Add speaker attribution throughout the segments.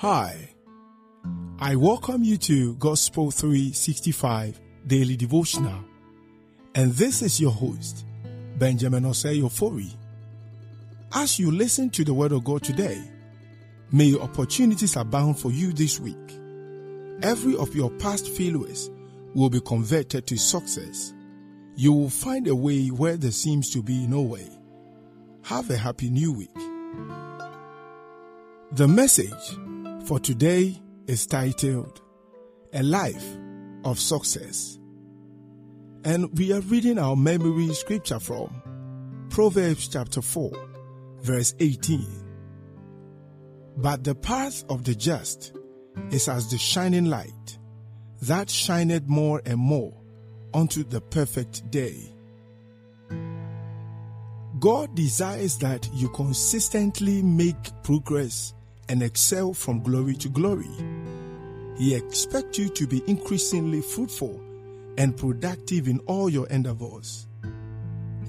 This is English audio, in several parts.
Speaker 1: Hi, I welcome you to Gospel 365 Daily Devotional, and this is your host, Benjamin Osei As you listen to the Word of God today, may your opportunities abound for you this week. Every of your past failures will be converted to success. You will find a way where there seems to be no way. Have a happy new week. The message for today is titled A Life of Success. And we are reading our memory scripture from Proverbs chapter 4, verse 18. But the path of the just is as the shining light that shineth more and more unto the perfect day. God desires that you consistently make progress and excel from glory to glory. He expects you to be increasingly fruitful and productive in all your endeavors.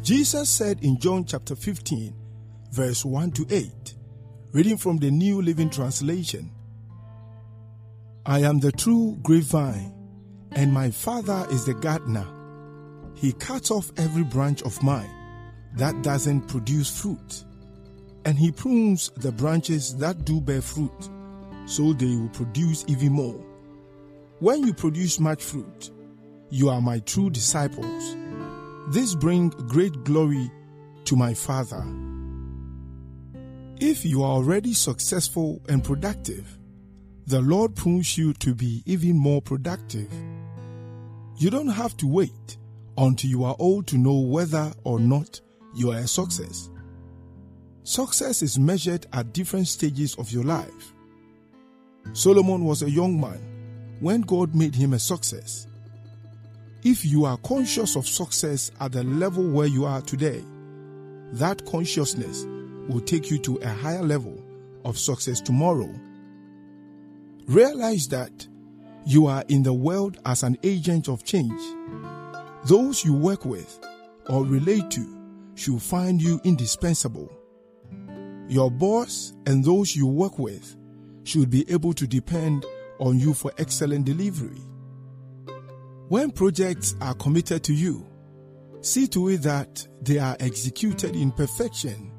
Speaker 1: Jesus said in John chapter 15, verse 1 to 8, reading from the New Living Translation I am the true grapevine, and my Father is the gardener. He cuts off every branch of mine that doesn't produce fruit and he prunes the branches that do bear fruit, so they will produce even more. When you produce much fruit, you are my true disciples. This brings great glory to my Father. If you are already successful and productive, the Lord prunes you to be even more productive. You don't have to wait until you are old to know whether or not you are a success. Success is measured at different stages of your life. Solomon was a young man when God made him a success. If you are conscious of success at the level where you are today, that consciousness will take you to a higher level of success tomorrow. Realize that you are in the world as an agent of change. Those you work with or relate to should find you indispensable. Your boss and those you work with should be able to depend on you for excellent delivery. When projects are committed to you, see to it that they are executed in perfection.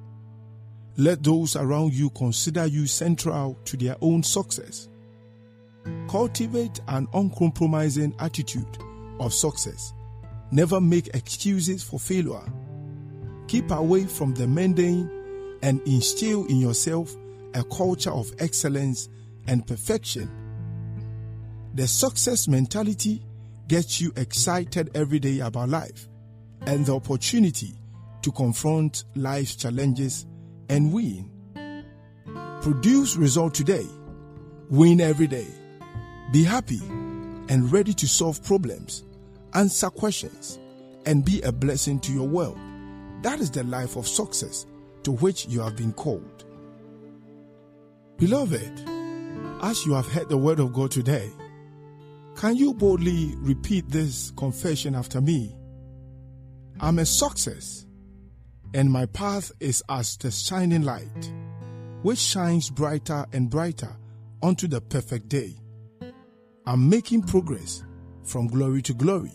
Speaker 1: Let those around you consider you central to their own success. Cultivate an uncompromising attitude of success. Never make excuses for failure. Keep away from the mundane and instill in yourself a culture of excellence and perfection. The success mentality gets you excited every day about life and the opportunity to confront life's challenges and win. Produce result today, win every day. Be happy and ready to solve problems, answer questions, and be a blessing to your world. That is the life of success to which you have been called. Beloved, as you have heard the word of God today, can you boldly repeat this confession after me? I'm a success, and my path is as the shining light, which shines brighter and brighter unto the perfect day. I'm making progress from glory to glory,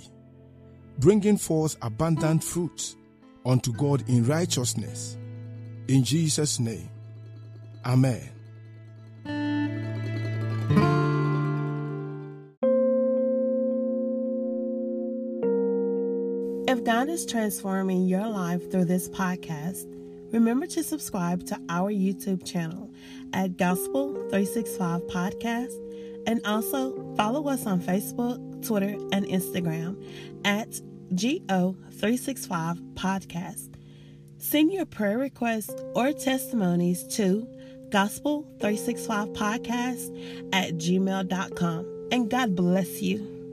Speaker 1: bringing forth abundant fruits unto God in righteousness in Jesus' name, Amen.
Speaker 2: If God is transforming your life through this podcast, remember to subscribe to our YouTube channel at Gospel 365 Podcast and also follow us on Facebook, Twitter, and Instagram at GO365 Podcast. Send your prayer requests or testimonies to gospel365podcast at gmail.com. And God bless you.